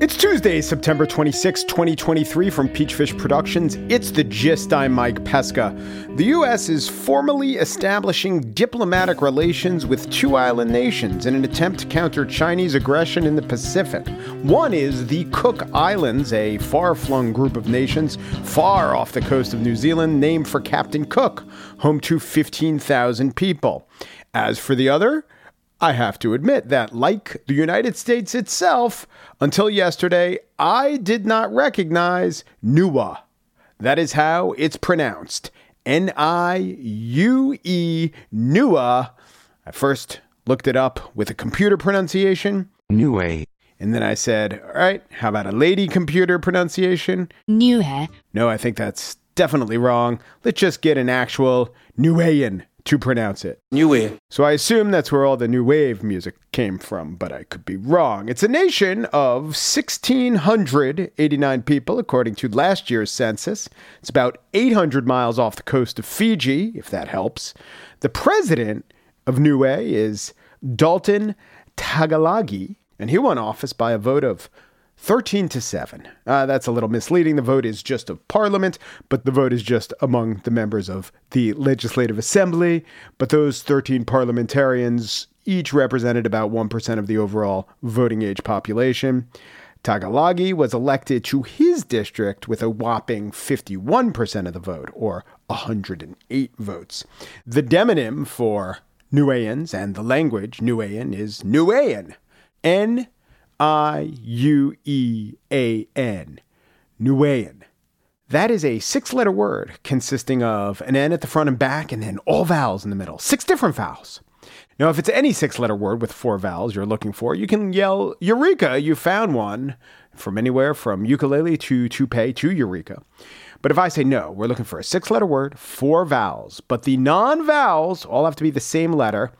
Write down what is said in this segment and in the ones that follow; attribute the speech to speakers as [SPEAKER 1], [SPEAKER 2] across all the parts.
[SPEAKER 1] It's Tuesday, September 26, 2023, from Peachfish Productions. It's the gist. I'm Mike Pesca. The U.S. is formally establishing diplomatic relations with two island nations in an attempt to counter Chinese aggression in the Pacific. One is the Cook Islands, a far flung group of nations far off the coast of New Zealand, named for Captain Cook, home to 15,000 people. As for the other, I have to admit that, like the United States itself, until yesterday, I did not recognize Niue. That is how it's pronounced N I U E, Niue. I first looked it up with a computer pronunciation,
[SPEAKER 2] Niue.
[SPEAKER 1] and then I said, all right, how about a lady computer pronunciation?
[SPEAKER 3] New hair.
[SPEAKER 1] No, I think that's definitely wrong. Let's just get an actual Niuean to pronounce it.
[SPEAKER 2] Niue.
[SPEAKER 1] So I assume that's where all the new wave music came from, but I could be wrong. It's a nation of 1,689 people, according to last year's census. It's about 800 miles off the coast of Fiji, if that helps. The president of Niue is Dalton Tagelagi, and he won office by a vote of 13 to 7. Uh, that's a little misleading. The vote is just of parliament, but the vote is just among the members of the Legislative Assembly. But those 13 parliamentarians each represented about 1% of the overall voting age population. Tagelagi was elected to his district with a whopping 51% of the vote, or 108 votes. The demonym for Niueans and the language Niuean is Niuean. N I U E A N. Niuean. That is a six letter word consisting of an N at the front and back and then all vowels in the middle. Six different vowels. Now, if it's any six letter word with four vowels you're looking for, you can yell Eureka, you found one from anywhere from ukulele to toupee to Eureka. But if I say no, we're looking for a six letter word, four vowels, but the non vowels all have to be the same letter.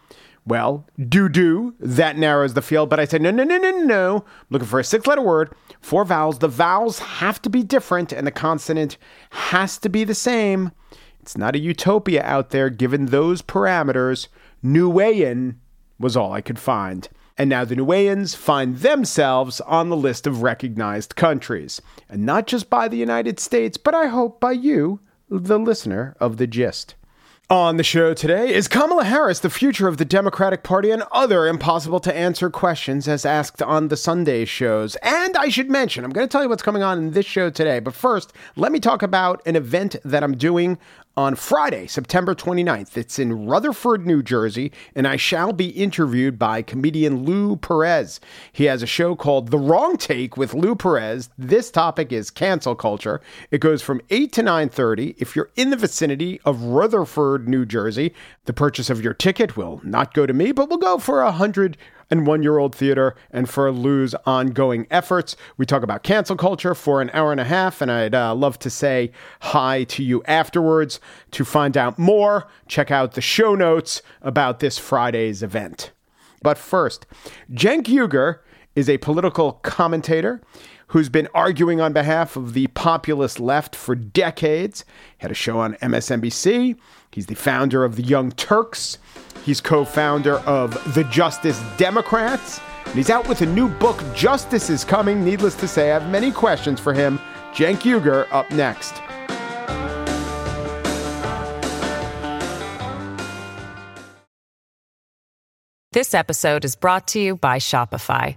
[SPEAKER 1] Well, do do, that narrows the field. But I said, no, no, no, no, no. I'm looking for a six letter word, four vowels. The vowels have to be different and the consonant has to be the same. It's not a utopia out there given those parameters. Niuean was all I could find. And now the Niueans find themselves on the list of recognized countries. And not just by the United States, but I hope by you, the listener of the gist. On the show today is Kamala Harris, the future of the Democratic Party, and other impossible to answer questions as asked on the Sunday shows. And I should mention, I'm going to tell you what's coming on in this show today. But first, let me talk about an event that I'm doing on Friday, September 29th. It's in Rutherford, New Jersey, and I shall be interviewed by comedian Lou Perez. He has a show called The Wrong Take with Lou Perez. This topic is cancel culture. It goes from 8 to 9:30. If you're in the vicinity of Rutherford, New Jersey, the purchase of your ticket will not go to me, but will go for a hundred and one year old theater and for Lou's ongoing efforts. We talk about cancel culture for an hour and a half, and I'd uh, love to say hi to you afterwards. To find out more, check out the show notes about this Friday's event. But first, Cenk Uygur is a political commentator who's been arguing on behalf of the populist left for decades. Had a show on MSNBC. He's the founder of the Young Turks. He's co founder of the Justice Democrats. And he's out with a new book, Justice is Coming. Needless to say, I have many questions for him. Cenk Uygur up next.
[SPEAKER 4] This episode is brought to you by Shopify.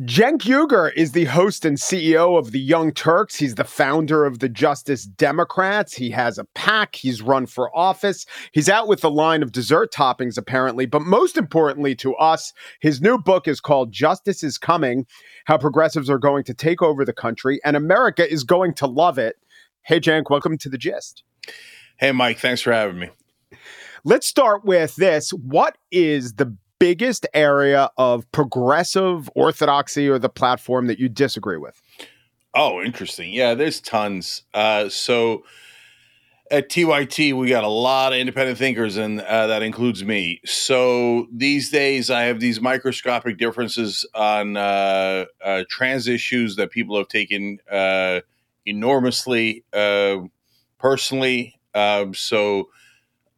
[SPEAKER 1] Cenk Uygur is the host and CEO of the Young Turks. He's the founder of the Justice Democrats. He has a PAC. He's run for office. He's out with a line of dessert toppings, apparently. But most importantly to us, his new book is called Justice is Coming How Progressives Are Going to Take Over the Country, and America is going to love it. Hey, Cenk, welcome to the gist.
[SPEAKER 2] Hey, Mike, thanks for having me.
[SPEAKER 1] Let's start with this. What is the biggest area of progressive orthodoxy or the platform that you disagree with?
[SPEAKER 2] Oh, interesting. Yeah, there's tons. Uh, so at TYT, we got a lot of independent thinkers, and uh, that includes me. So these days, I have these microscopic differences on uh, uh trans issues that people have taken uh, enormously uh, personally. Um, so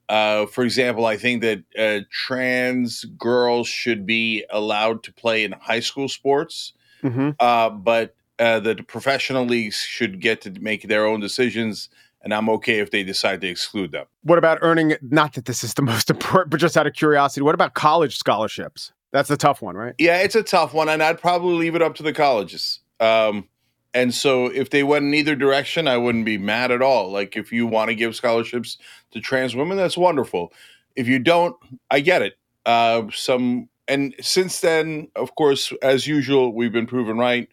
[SPEAKER 2] uh, for example, I think that uh, trans girls should be allowed to play in high school sports, mm-hmm. uh, but uh, the professional leagues should get to make their own decisions. And I'm okay if they decide to exclude them.
[SPEAKER 1] What about earning? Not that this is the most important, but just out of curiosity, what about college scholarships? That's a tough one, right?
[SPEAKER 2] Yeah, it's a tough one, and I'd probably leave it up to the colleges. Um, and so if they went in either direction, I wouldn't be mad at all. Like if you want to give scholarships to trans women, that's wonderful. If you don't, I get it. Uh, some and since then, of course, as usual, we've been proven right.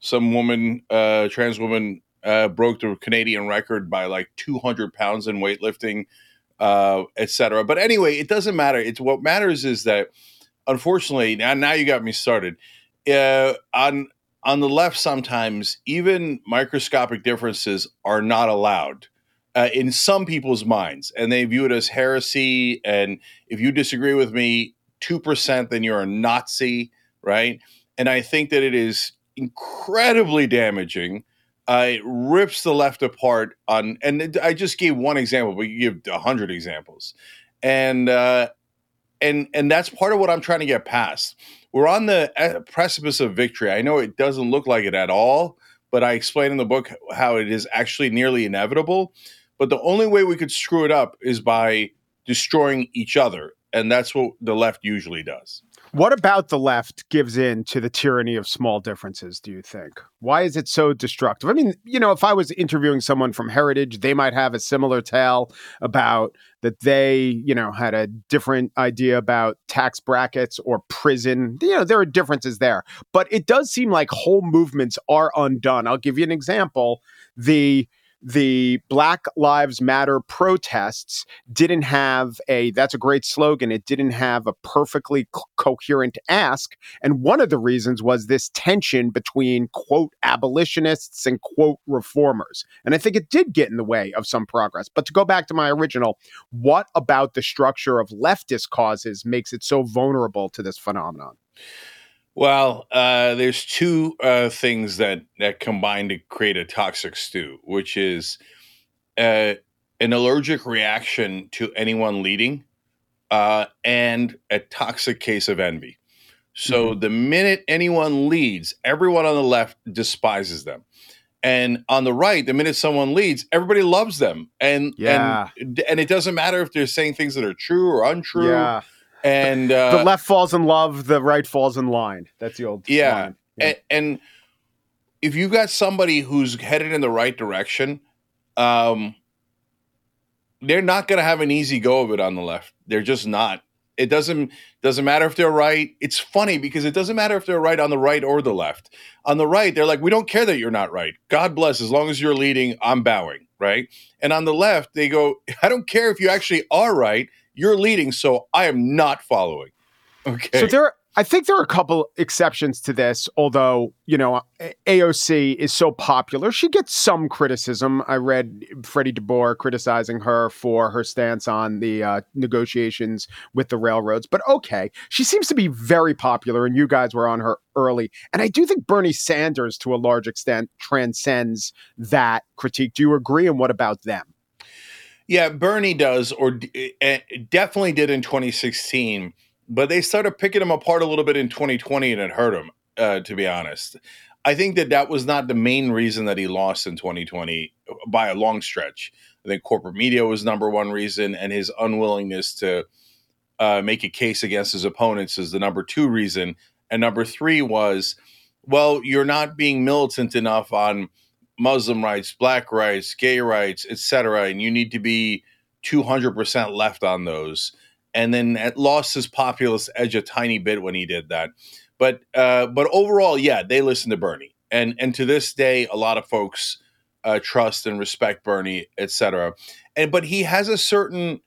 [SPEAKER 2] Some woman, uh, trans woman, uh, broke the Canadian record by like 200 pounds in weightlifting, uh, etc. But anyway, it doesn't matter. It's what matters is that, unfortunately, now now you got me started. Uh, on on the left, sometimes even microscopic differences are not allowed uh, in some people's minds, and they view it as heresy. And if you disagree with me, two percent, then you're a Nazi, right? And I think that it is incredibly damaging. Uh, it rips the left apart on, and I just gave one example, but you give a hundred examples, and uh, and and that's part of what I'm trying to get past we're on the uh, precipice of victory. I know it doesn't look like it at all, but I explain in the book how it is actually nearly inevitable. But the only way we could screw it up is by destroying each other. And that's what the left usually does.
[SPEAKER 1] What about the left gives in to the tyranny of small differences, do you think? Why is it so destructive? I mean, you know, if I was interviewing someone from Heritage, they might have a similar tale about that they, you know, had a different idea about tax brackets or prison. You know, there are differences there. But it does seem like whole movements are undone. I'll give you an example. The the Black Lives Matter protests didn't have a, that's a great slogan. It didn't have a perfectly co- coherent ask. And one of the reasons was this tension between, quote, abolitionists and, quote, reformers. And I think it did get in the way of some progress. But to go back to my original, what about the structure of leftist causes makes it so vulnerable to this phenomenon?
[SPEAKER 2] Well, uh, there's two uh, things that that combine to create a toxic stew, which is uh, an allergic reaction to anyone leading uh, and a toxic case of envy. So mm-hmm. the minute anyone leads, everyone on the left despises them. And on the right, the minute someone leads, everybody loves them. And yeah. and and it doesn't matter if they're saying things that are true or untrue.
[SPEAKER 1] Yeah
[SPEAKER 2] and
[SPEAKER 1] uh, the left falls in love, the right falls in line. That's the old
[SPEAKER 2] yeah. yeah. And, and, if you got somebody who's headed in the right direction, um, they're not going to have an easy go of it on the left. They're just not. It doesn't doesn't matter if they're right. It's funny because it doesn't matter if they're right on the right or the left. On the right, they're like, we don't care that you're not right. God bless. As long as you're leading, I'm bowing. Right. And on the left, they go, I don't care if you actually are right you're leading, so I am not following. Okay.
[SPEAKER 1] So there, I think there are a couple exceptions to this. Although you know, AOC is so popular, she gets some criticism. I read Freddie DeBoer criticizing her for her stance on the uh, negotiations with the railroads. But okay, she seems to be very popular, and you guys were on her early. And I do think Bernie Sanders, to a large extent, transcends that critique. Do you agree? And what about them?
[SPEAKER 2] Yeah, Bernie does, or uh, definitely did in 2016, but they started picking him apart a little bit in 2020 and it hurt him, uh, to be honest. I think that that was not the main reason that he lost in 2020 by a long stretch. I think corporate media was number one reason, and his unwillingness to uh, make a case against his opponents is the number two reason. And number three was well, you're not being militant enough on Muslim rights, black rights, gay rights, etc., and you need to be 200% left on those. And then it lost his populist edge a tiny bit when he did that. But uh, but overall, yeah, they listen to Bernie, and and to this day, a lot of folks uh, trust and respect Bernie, etc. And but he has a certain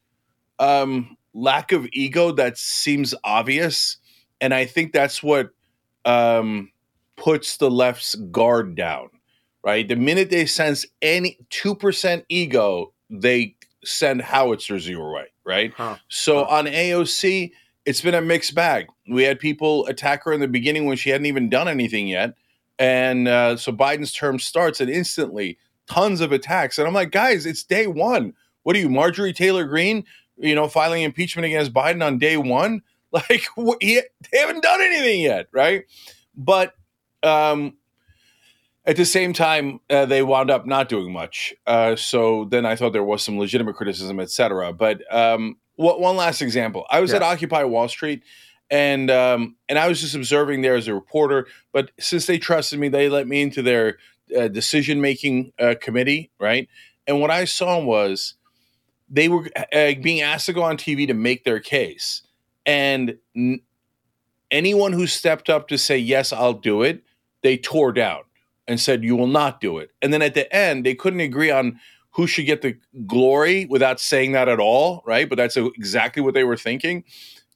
[SPEAKER 2] um, lack of ego that seems obvious, and I think that's what um, puts the left's guard down. Right, the minute they sense any two percent ego, they send howitzers your way. Right, huh. so huh. on AOC, it's been a mixed bag. We had people attack her in the beginning when she hadn't even done anything yet. And uh, so Biden's term starts, and instantly tons of attacks. And I'm like, guys, it's day one. What are you, Marjorie Taylor Greene? You know, filing impeachment against Biden on day one? Like, he, they haven't done anything yet, right? But um, at the same time, uh, they wound up not doing much. Uh, so then I thought there was some legitimate criticism, etc. But um, what, one last example. I was yeah. at Occupy Wall Street, and um, and I was just observing there as a reporter. But since they trusted me, they let me into their uh, decision making uh, committee, right? And what I saw was they were uh, being asked to go on TV to make their case, and n- anyone who stepped up to say yes, I'll do it, they tore down and said you will not do it. And then at the end, they couldn't agree on who should get the glory without saying that at all, right? But that's exactly what they were thinking,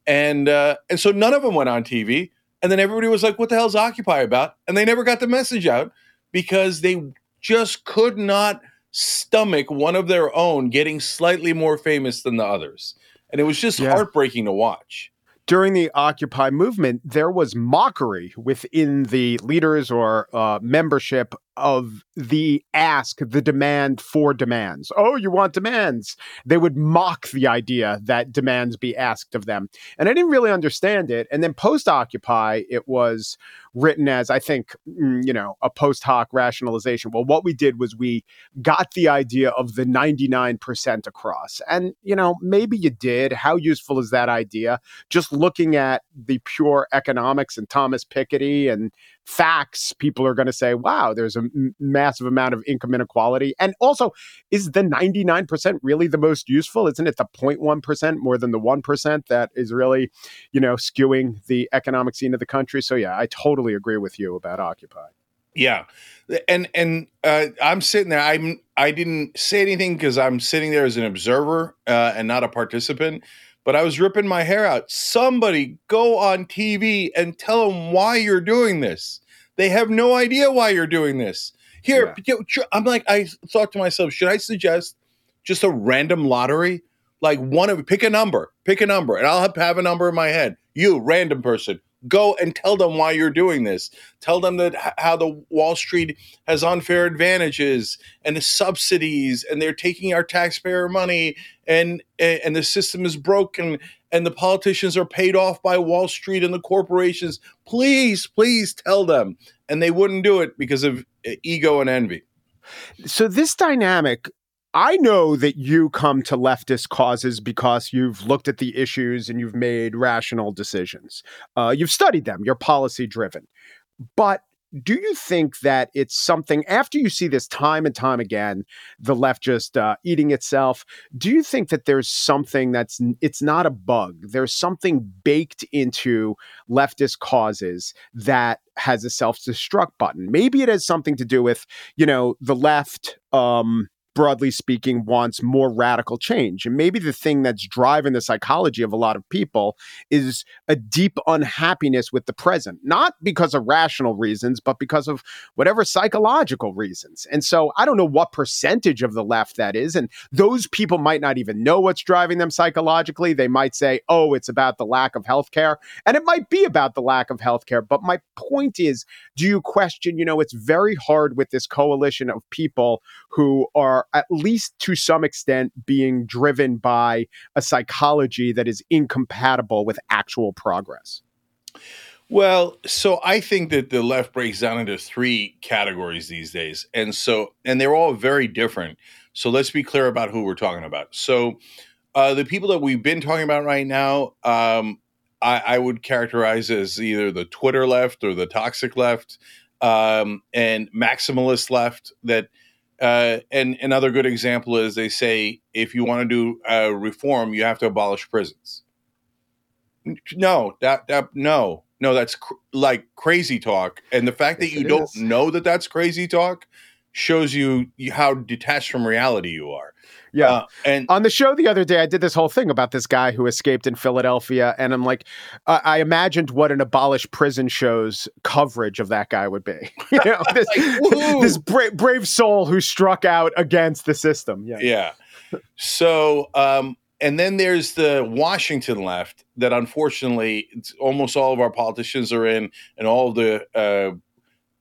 [SPEAKER 2] and uh, and so none of them went on TV, and then everybody was like, "What the hell's Occupy about?" And they never got the message out because they just could not stomach one of their own getting slightly more famous than the others, and it was just yeah. heartbreaking to watch
[SPEAKER 1] during the Occupy movement, there was mockery within the leaders or uh, membership of the ask, the demand for demands. Oh, you want demands? They would mock the idea that demands be asked of them. And I didn't really understand it. And then post Occupy, it was written as, I think, mm, you know, a post hoc rationalization. Well, what we did was we got the idea of the 99% across. And, you know, maybe you did. How useful is that idea? Just looking at the pure economics and Thomas Piketty and facts, people are going to say, wow, there's a m- massive amount of income inequality. And also, is the 99% really the most useful? Isn't it the 0.1% more than the 1% that is really, you know, skewing the economic scene of the country? So, yeah, I totally agree with you about Occupy.
[SPEAKER 2] Yeah. And and uh, I'm sitting there. I'm I didn't say anything because I'm sitting there as an observer uh, and not a participant but I was ripping my hair out. Somebody go on TV and tell them why you're doing this. They have no idea why you're doing this. Here, yeah. I'm like, I thought to myself, should I suggest just a random lottery? Like one of pick a number, pick a number, and I'll have, have a number in my head. You, random person, go and tell them why you're doing this. Tell them that how the Wall Street has unfair advantages and the subsidies, and they're taking our taxpayer money, and and the system is broken, and the politicians are paid off by Wall Street and the corporations. Please, please tell them, and they wouldn't do it because of ego and envy.
[SPEAKER 1] So this dynamic I know that you come to leftist causes because you've looked at the issues and you've made rational decisions. Uh, you've studied them, you're policy driven. But do you think that it's something after you see this time and time again the left just uh, eating itself do you think that there's something that's it's not a bug there's something baked into leftist causes that has a self-destruct button maybe it has something to do with you know the left um broadly speaking, wants more radical change. And maybe the thing that's driving the psychology of a lot of people is a deep unhappiness with the present, not because of rational reasons, but because of whatever psychological reasons. And so I don't know what percentage of the left that is. And those people might not even know what's driving them psychologically. They might say, oh, it's about the lack of health care. And it might be about the lack of health care. But my point is, do you question, you know, it's very hard with this coalition of people who are at least to some extent being driven by a psychology that is incompatible with actual progress?
[SPEAKER 2] Well, so I think that the left breaks down into three categories these days. And so, and they're all very different. So let's be clear about who we're talking about. So, uh, the people that we've been talking about right now, um, I, I, would characterize as either the Twitter left or the toxic left, um, and maximalist left. That uh, and another good example is they say if you want to do uh, reform, you have to abolish prisons. No, that that no, no, that's cr- like crazy talk. And the fact yes, that you don't is. know that that's crazy talk shows you how detached from reality you are.
[SPEAKER 1] Yeah. Uh, and on the show the other day, I did this whole thing about this guy who escaped in Philadelphia. And I'm like, uh, I imagined what an abolished prison show's coverage of that guy would be. you know, this, like, this bra- brave soul who struck out against the system. Yeah.
[SPEAKER 2] Yeah. So, um, and then there's the Washington left that unfortunately almost all of our politicians are in and all the uh,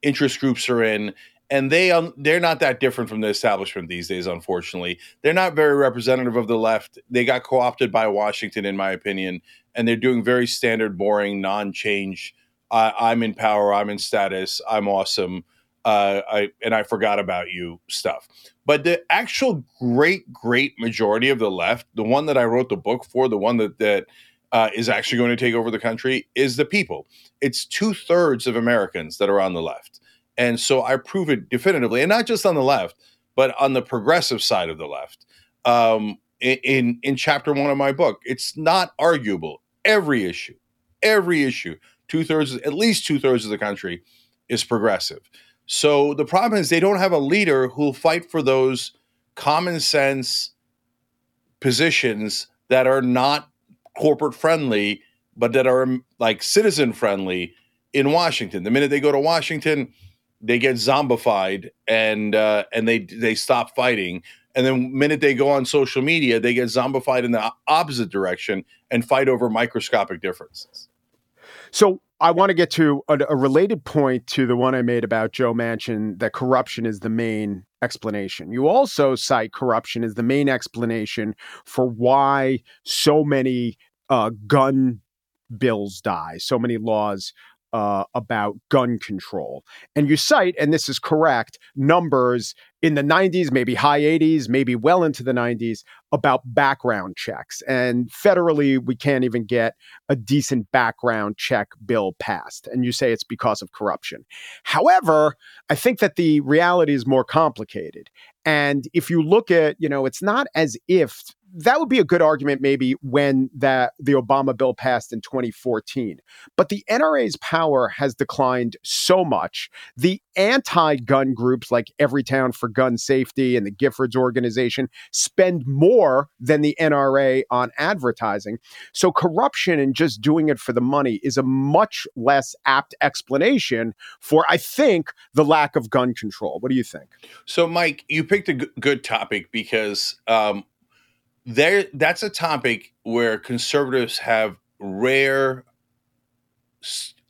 [SPEAKER 2] interest groups are in and they um, they're not that different from the establishment these days unfortunately. They're not very representative of the left. They got co-opted by washington in my opinion and they're doing very standard boring non-change i'm in power i'm in status i'm awesome uh, I, and i forgot about you stuff. But the actual great great majority of the left the one that i wrote the book for the one that that uh, is actually going to take over the country is the people. It's two-thirds of americans that are on the left and so I prove it definitively, and not just on the left, but on the progressive side of the left. Um, in in chapter one of my book, it's not arguable. Every issue, every issue, two thirds, at least two thirds of the country is progressive. So the problem is they don't have a leader who'll fight for those common sense positions that are not corporate friendly, but that are like citizen friendly in Washington. The minute they go to Washington, they get zombified and uh, and they they stop fighting. And then minute they go on social media, they get zombified in the opposite direction and fight over microscopic differences.
[SPEAKER 1] So I want to get to a, a, related point to the one I made about Joe Manchin that corruption is the main explanation. You also cite corruption as the main explanation for why so many uh, gun bills die, so many laws uh, about gun control. And you cite, and this is correct, numbers in the 90s, maybe high 80s, maybe well into the 90s about background checks. And federally, we can't even get a decent background check bill passed. And you say it's because of corruption. However, I think that the reality is more complicated. And if you look at, you know, it's not as if that would be a good argument maybe when that the Obama bill passed in 2014. But the NRA's power has declined so much. The anti-gun groups like Everytown for Gun Safety and the Giffords organization spend more than the NRA on advertising. So corruption and just doing it for the money is a much less apt explanation for I think the lack of gun control. What do you think?
[SPEAKER 2] So Mike, you picked a g- good topic because um, there that's a topic where conservatives have rare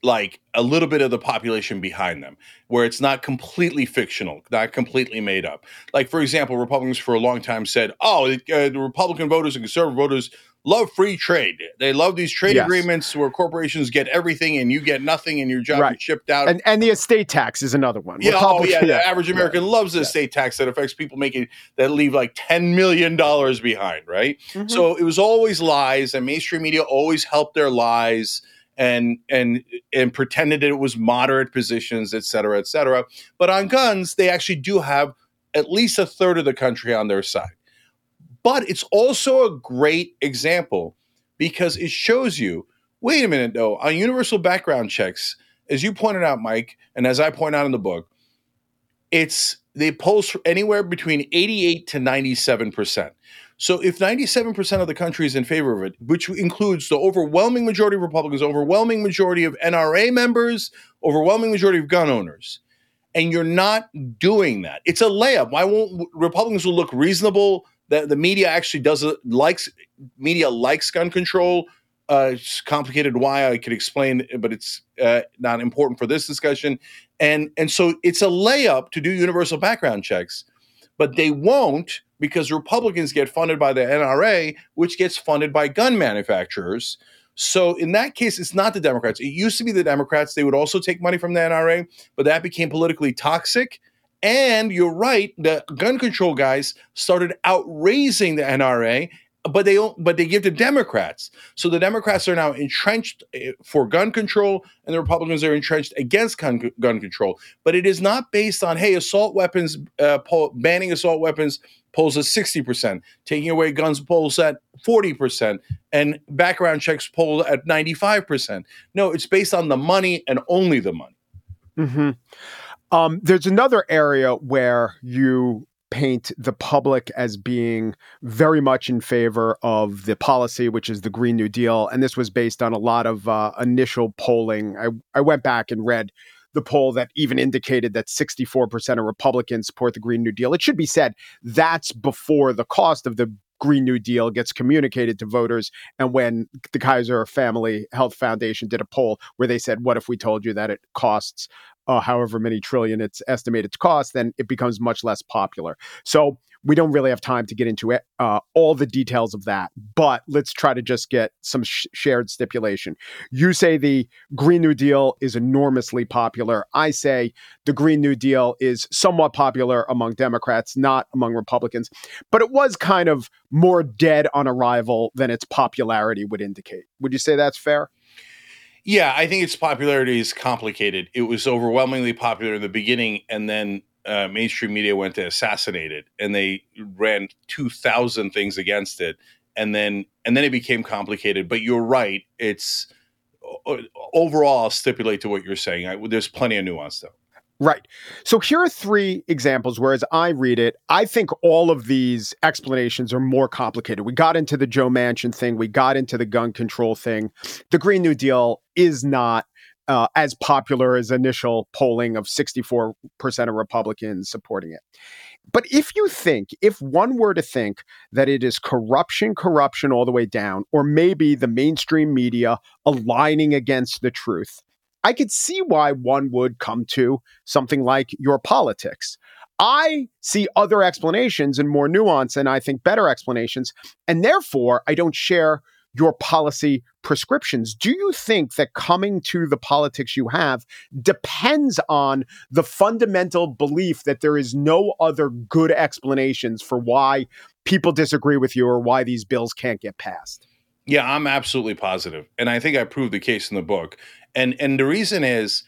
[SPEAKER 2] like a little bit of the population behind them where it's not completely fictional not completely made up. Like for example republicans for a long time said oh uh, the republican voters and conservative voters love free trade. They love these trade yes. agreements where corporations get everything and you get nothing and your job right. is shipped out.
[SPEAKER 1] And, and the estate tax is another one.
[SPEAKER 2] Yeah, oh, yeah, The average American yeah. loves the yeah. estate tax that affects people making that leave like $10 million behind, right? Mm-hmm. So it was always lies, and mainstream media always helped their lies and and and pretended that it was moderate positions, et cetera, et cetera. But on guns, they actually do have at least a third of the country on their side. But it's also a great example because it shows you wait a minute, though, on universal background checks, as you pointed out, Mike, and as I point out in the book, it's they pulse anywhere between 88 to 97 percent. So if 97% of the country is in favor of it, which includes the overwhelming majority of Republicans, overwhelming majority of NRA members, overwhelming majority of gun owners, and you're not doing that, it's a layup. Why won't Republicans will look reasonable the, the media actually doesn't likes media likes gun control. Uh, it's complicated why I could explain, but it's uh, not important for this discussion. And and so it's a layup to do universal background checks, but they won't because Republicans get funded by the NRA, which gets funded by gun manufacturers. So in that case, it's not the Democrats. It used to be the Democrats. They would also take money from the NRA, but that became politically toxic. And you're right, the gun control guys started outraising the NRA but they but they give to Democrats. So the Democrats are now entrenched eh, for gun control, and the Republicans are entrenched against gun, gun control. But it is not based on hey, assault weapons uh, banning assault weapons polls at sixty percent, taking away guns polls at forty percent, and background checks poll at ninety five percent. No, it's based on the money and only the money.
[SPEAKER 1] Mm-hmm. Um, there's another area where you paint the public as being very much in favor of the policy, which is the Green New Deal. And this was based on a lot of uh, initial polling. I, I went back and read the poll that even indicated that 64% of Republicans support the Green New Deal. It should be said that's before the cost of the Green New Deal gets communicated to voters. And when the Kaiser Family Health Foundation did a poll where they said, What if we told you that it costs uh, however many trillion it's estimated to cost, then it becomes much less popular. So we don't really have time to get into it, uh, all the details of that, but let's try to just get some sh- shared stipulation. You say the Green New Deal is enormously popular. I say the Green New Deal is somewhat popular among Democrats, not among Republicans, but it was kind of more dead on arrival than its popularity would indicate. Would you say that's fair?
[SPEAKER 2] Yeah, I think its popularity is complicated. It was overwhelmingly popular in the beginning, and then uh, mainstream media went to assassinate it, and they ran two thousand things against it, and then and then it became complicated. But you're right; it's overall. I'll stipulate to what you're saying. I, there's plenty of nuance, though.
[SPEAKER 1] Right. So here are three examples where, as I read it, I think all of these explanations are more complicated. We got into the Joe Manchin thing, we got into the gun control thing. The Green New Deal is not uh, as popular as initial polling of 64% of Republicans supporting it. But if you think, if one were to think that it is corruption, corruption all the way down, or maybe the mainstream media aligning against the truth, I could see why one would come to something like your politics. I see other explanations and more nuance, and I think better explanations. And therefore, I don't share your policy prescriptions. Do you think that coming to the politics you have depends on the fundamental belief that there is no other good explanations for why people disagree with you or why these bills can't get passed?
[SPEAKER 2] Yeah, I'm absolutely positive. And I think I proved the case in the book. And and the reason is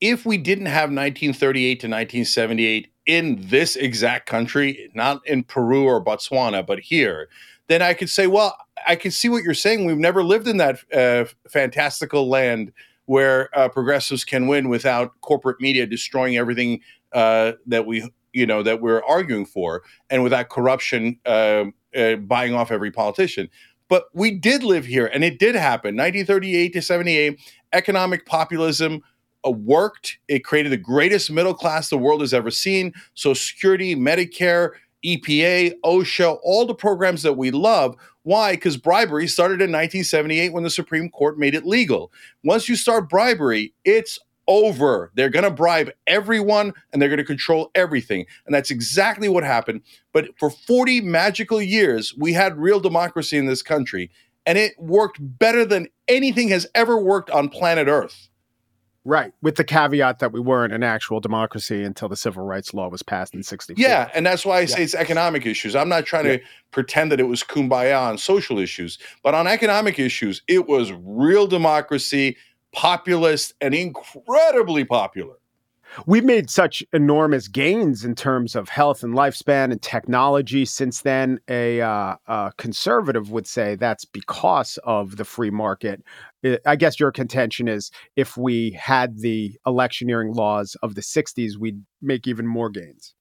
[SPEAKER 2] if we didn't have 1938 to 1978 in this exact country, not in Peru or Botswana, but here, then I could say, well, I can see what you're saying. We've never lived in that uh, fantastical land where uh, progressives can win without corporate media destroying everything uh, that we, you know, that we're arguing for, and without corruption um, uh, buying off every politician. But we did live here, and it did happen. 1938 to 78, economic populism uh, worked. It created the greatest middle class the world has ever seen. Social Security, Medicare, EPA, OSHA, all the programs that we love. Why? Because bribery started in 1978 when the Supreme Court made it legal. Once you start bribery, it's over. They're going to bribe everyone and they're going to control everything. And that's exactly what happened. But for 40 magical years, we had real democracy in this country and it worked better than anything has ever worked on planet Earth.
[SPEAKER 1] Right, with the caveat that we weren't an actual democracy until the civil rights law was passed in 64.
[SPEAKER 2] Yeah, and that's why I say yeah. it's economic issues. I'm not trying yeah. to pretend that it was kumbaya on social issues, but on economic issues, it was real democracy, populist, and incredibly popular
[SPEAKER 1] we've made such enormous gains in terms of health and lifespan and technology since then. A, uh, a, conservative would say that's because of the free market. I guess your contention is if we had the electioneering laws of the 60s, we'd make even more gains.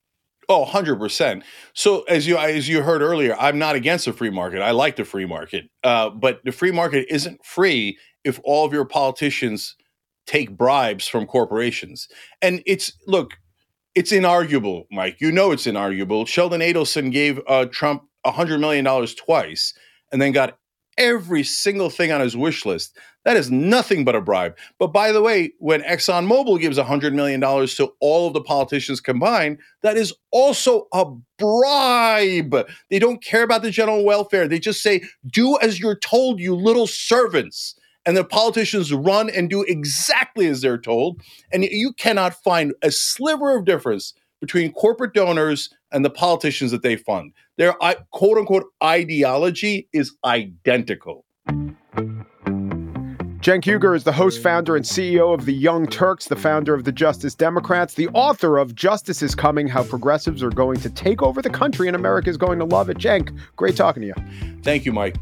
[SPEAKER 2] Oh, 100%. So as you as you heard earlier, I'm not against the free market. I like the free market. Uh, but the free market isn't free if all of your politicians – take bribes from corporations. And it's look, it's inarguable, Mike. You know it's inarguable. Sheldon Adelson gave uh, Trump $100 million twice and then got every single thing on his wish list. That is nothing but a bribe. But by the way, when ExxonMobil gives $100 million to all of the politicians combined, that is also a bribe. They don't care about the general welfare. They just say, do as you're told, you little servants and the politicians run and do exactly as they're told. And you cannot find a sliver of difference between corporate donors and the politicians that they fund. Their quote unquote ideology is identical.
[SPEAKER 1] Cenk Uygur is the host, founder, and CEO of the Young Turks, the founder of the Justice Democrats, the author of Justice is Coming How Progressives Are Going to Take Over the Country and America is Going to Love It. Cenk, great talking to you.
[SPEAKER 2] Thank you, Mike.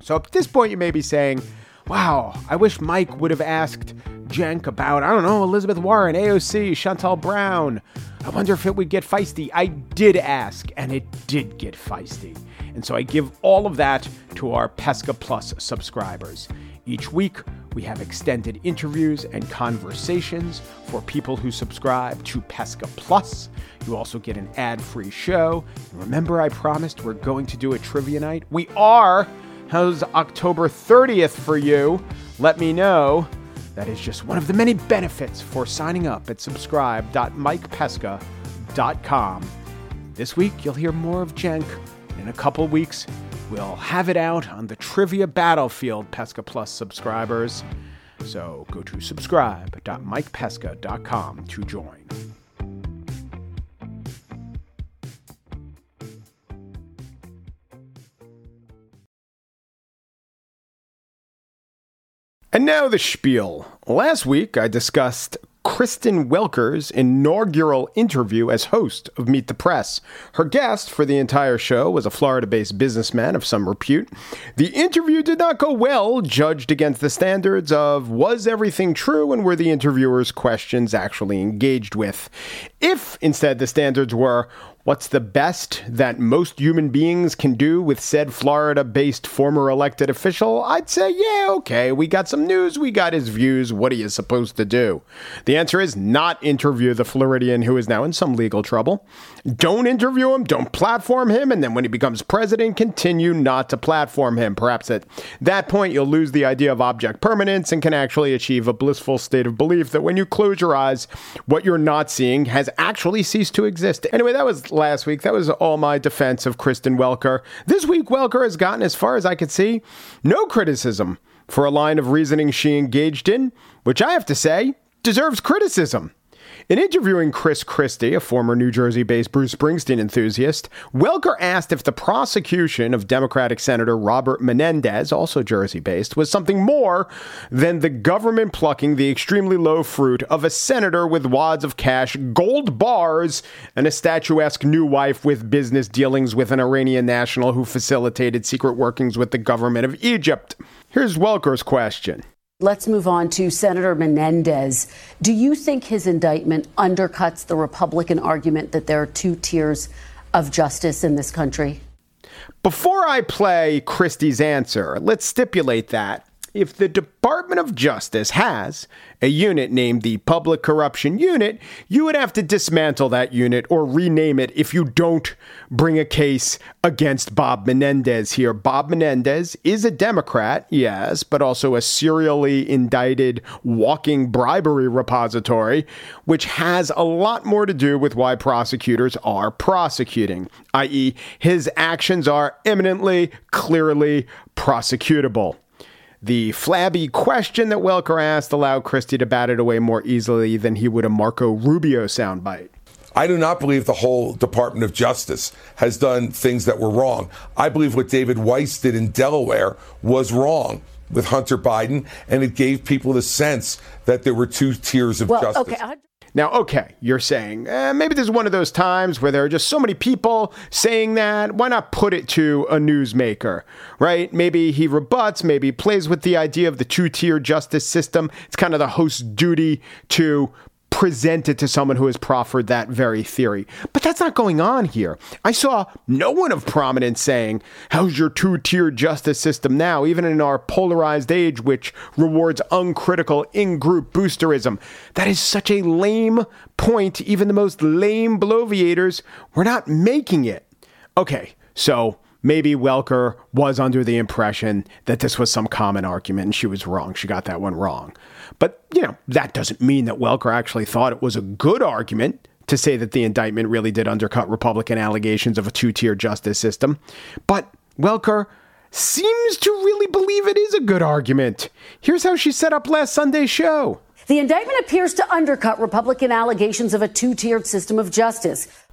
[SPEAKER 1] So at this point, you may be saying, wow, I wish Mike would have asked Cenk about, I don't know, Elizabeth Warren, AOC, Shontel Brown. I wonder if it would get feisty. I did ask, and it did get feisty. And so I give all of that to our Pesca Plus subscribers. Each week, we have extended interviews and conversations for people who subscribe to Pesca Plus. You also get an ad free show. Remember, I promised we're going to do a trivia night? We are. How's October 30th for you? Let me know. That is just one of the many benefits for signing up at subscribe.mikepesca.com. This week, you'll hear more of Cenk. In a couple weeks, We'll have it out on the Trivia Battlefield Pesca Plus subscribers. So go to subscribe.mikepesca.com to join. And now the spiel. Last week I discussed Kristen Welker's inaugural interview as host of Meet the Press. Her guest for the entire show was a Florida based businessman of some repute. The interview did not go well, judged against the standards of was everything true and were the interviewer's questions actually engaged with. If instead the standards were What's the best that most human beings can do with said Florida based former elected official? I'd say, yeah, okay, we got some news, we got his views. What are you supposed to do? The answer is not interview the Floridian who is now in some legal trouble. Don't interview him, don't platform him, and then when he becomes president, continue not to platform him. Perhaps at that point, you'll lose the idea of object permanence and can actually achieve a blissful state of belief that when you close your eyes, what you're not seeing has actually ceased to exist. Anyway, that was last week. That was all my defense of Kristen Welker. This week, Welker has gotten, as far as I could see, no criticism for a line of reasoning she engaged in, which I have to say deserves criticism. In interviewing Chris Christie, a former New Jersey based Bruce Springsteen enthusiast, Welker asked if the prosecution of Democratic Senator Robert Menendez, also Jersey based, was something more than the government plucking the extremely low fruit of a senator with wads of cash, gold bars, and a statuesque new wife with business dealings with an Iranian national who facilitated secret workings with the government of Egypt. Here's Welker's question.
[SPEAKER 3] Let's move on to Senator Menendez. Do you think his indictment undercuts the Republican argument that there are two tiers of justice in this country?
[SPEAKER 1] Before I play Christie's answer, let's stipulate that if the Department of Justice has a unit named the Public Corruption Unit, you would have to dismantle that unit or rename it if you don't bring a case against Bob Menendez here. Bob Menendez is a Democrat, yes, but also a serially indicted walking bribery repository, which has a lot more to do with why prosecutors are prosecuting, i.e., his actions are eminently, clearly prosecutable. The flabby question that Welker asked allowed Christie to bat it away more easily than he would a Marco Rubio soundbite.
[SPEAKER 5] I do not believe the whole Department of Justice has done things that were wrong. I believe what David Weiss did in Delaware was wrong with Hunter Biden, and it gave people the sense that there were two tiers of
[SPEAKER 3] well,
[SPEAKER 5] justice.
[SPEAKER 3] Okay.
[SPEAKER 1] Now, okay, you're saying eh, maybe there's one of those times where there are just so many people saying that. Why not put it to a newsmaker, right? Maybe he rebuts, maybe plays with the idea of the two tier justice system. It's kind of the host's duty to presented to someone who has proffered that very theory. But that's not going on here. I saw no one of prominence saying, How's your two tier justice system now, even in our polarized age, which rewards uncritical in group boosterism? That is such a lame point. Even the most lame bloviators were not making it. Okay, so maybe Welker was under the impression that this was some common argument and she was wrong. She got that one wrong. But, you know, that doesn't mean that Welker actually thought it was a good argument to say that the indictment really did undercut Republican allegations of a two tier justice system. But Welker seems to really believe it is a good argument. Here's how she set up last Sunday's show.
[SPEAKER 3] The indictment appears to undercut Republican allegations of a two tiered system of justice.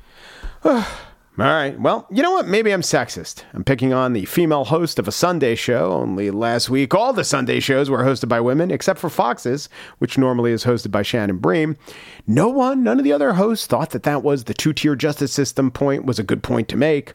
[SPEAKER 1] All right. Well, you know what? Maybe I'm sexist. I'm picking on the female host of a Sunday show. Only last week, all the Sunday shows were hosted by women, except for Fox's, which normally is hosted by Shannon Bream. No one, none of the other hosts thought that that was the two tier justice system point was a good point to make.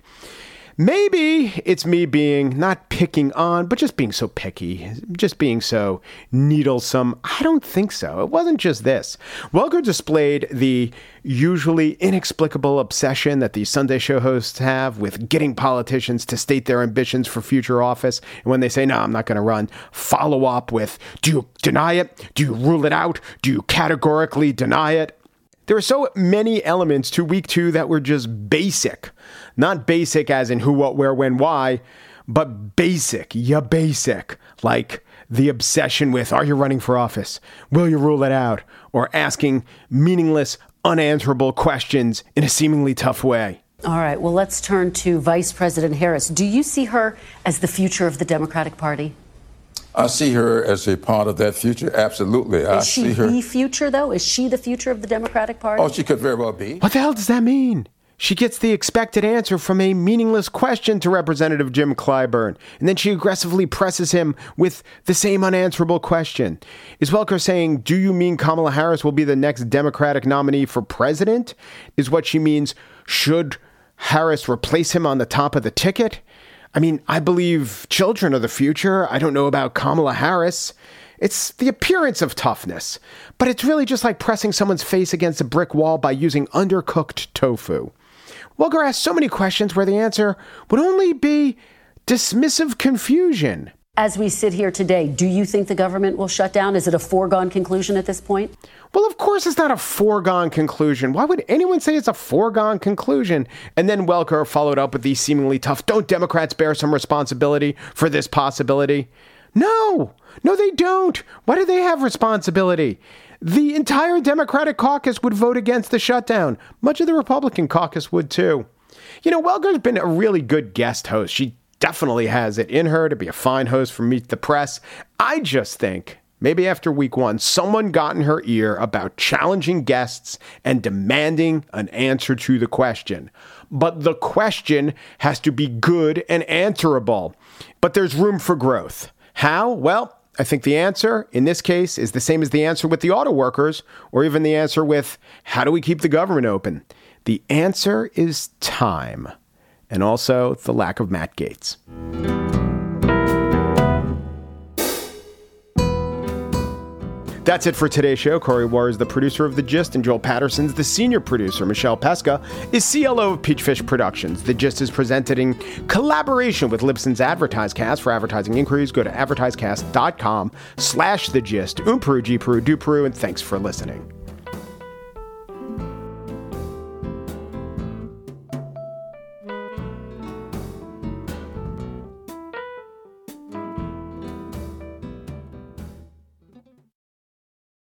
[SPEAKER 1] Maybe it's me being not picking on, but just being so picky, just being so needlesome. I don't think so. It wasn't just this. Welker displayed the usually inexplicable obsession that the Sunday show hosts have with getting politicians to state their ambitions for future office. And when they say, no, I'm not going to run, follow up with, do you deny it? Do you rule it out? Do you categorically deny it? There are so many elements to week two that were just basic. Not basic as in who, what, where, when, why, but basic. Yeah, basic. Like the obsession with are you running for office? Will you rule it out? Or asking meaningless, unanswerable questions in a seemingly tough way.
[SPEAKER 3] All right, well, let's turn to Vice President Harris. Do you see her as the future of the Democratic Party?
[SPEAKER 6] I see her as a part of that future. Absolutely. I
[SPEAKER 3] Is she
[SPEAKER 6] see her.
[SPEAKER 3] the future, though? Is she the future of the Democratic Party?
[SPEAKER 6] Oh, she could very well be.
[SPEAKER 1] What the hell does that mean? She gets the expected answer from a meaningless question to Representative Jim Clyburn, and then she aggressively presses him with the same unanswerable question. Is Welker saying, Do you mean Kamala Harris will be the next Democratic nominee for president? Is what she means, should Harris replace him on the top of the ticket? I mean, I believe children are the future. I don't know about Kamala Harris. It's the appearance of toughness, but it's really just like pressing someone's face against a brick wall by using undercooked tofu. Welker asked so many questions where the answer would only be dismissive confusion.
[SPEAKER 3] As we sit here today, do you think the government will shut down? Is it a foregone conclusion at this point?
[SPEAKER 1] Well, of course, it's not a foregone conclusion. Why would anyone say it's a foregone conclusion? And then Welker followed up with the seemingly tough Don't Democrats bear some responsibility for this possibility? No, no, they don't. Why do they have responsibility? The entire Democratic caucus would vote against the shutdown. Much of the Republican caucus would too. You know, Welker's been a really good guest host. She definitely has it in her to be a fine host for Meet the Press. I just think maybe after week one, someone got in her ear about challenging guests and demanding an answer to the question. But the question has to be good and answerable. But there's room for growth. How? Well, I think the answer in this case is the same as the answer with the auto workers, or even the answer with how do we keep the government open? The answer is time, and also the lack of Matt Gaetz. That's it for today's show. Corey Wara is the producer of The Gist, and Joel Patterson's the senior producer. Michelle Pesca is CLO of Peachfish Productions. The Gist is presented in collaboration with Libsyn's AdvertiseCast. For advertising inquiries, go to advertisecast.com slash The Gist. Umperu, Peru, Du Peru, and thanks for listening.